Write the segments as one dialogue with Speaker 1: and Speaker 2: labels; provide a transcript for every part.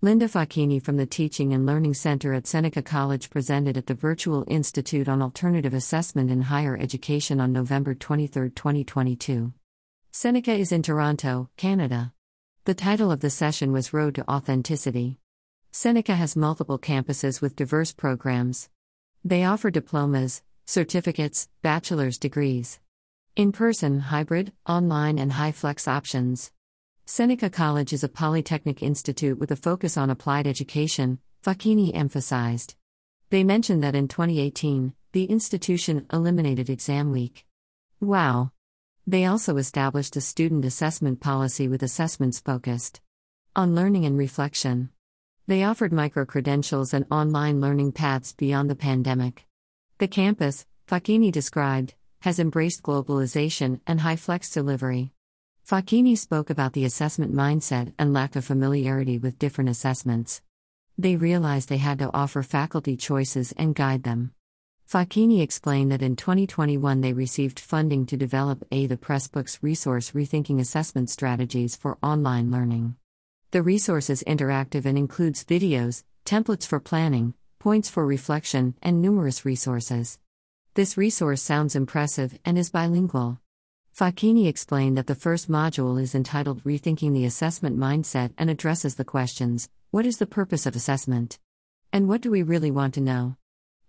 Speaker 1: Linda Facchini from the Teaching and Learning Center at Seneca College presented at the Virtual Institute on Alternative Assessment in Higher Education on November 23, 2022. Seneca is in Toronto, Canada. The title of the session was Road to Authenticity. Seneca has multiple campuses with diverse programs. They offer diplomas, certificates, bachelor's degrees. In person, hybrid, online, and high flex options. Seneca College is a polytechnic institute with a focus on applied education, Facchini emphasized. They mentioned that in 2018, the institution eliminated exam week. Wow! They also established a student assessment policy with assessments focused on learning and reflection. They offered micro credentials and online learning paths beyond the pandemic. The campus, Facchini described, has embraced globalization and high flex delivery. Facchini spoke about the assessment mindset and lack of familiarity with different assessments. They realized they had to offer faculty choices and guide them. Facchini explained that in 2021 they received funding to develop a the Pressbooks resource Rethinking Assessment Strategies for Online Learning. The resource is interactive and includes videos, templates for planning, points for reflection, and numerous resources. This resource sounds impressive and is bilingual. Facchini explained that the first module is entitled Rethinking the Assessment Mindset and addresses the questions What is the purpose of assessment? And what do we really want to know?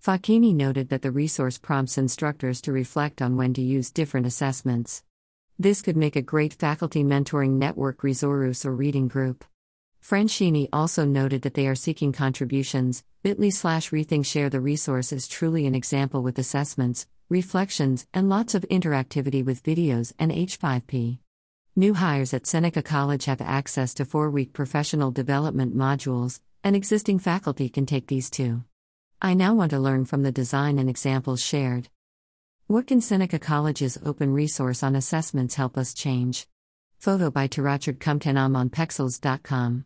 Speaker 1: Facchini noted that the resource prompts instructors to reflect on when to use different assessments. This could make a great faculty mentoring network resource or reading group. Franchini also noted that they are seeking contributions. bit.ly slash rethink share the resource is truly an example with assessments, reflections, and lots of interactivity with videos and H5P. New hires at Seneca College have access to four week professional development modules, and existing faculty can take these too. I now want to learn from the design and examples shared. What can Seneca College's open resource on assessments help us change? Photo by Tirachard Kumtanom on Pexels.com.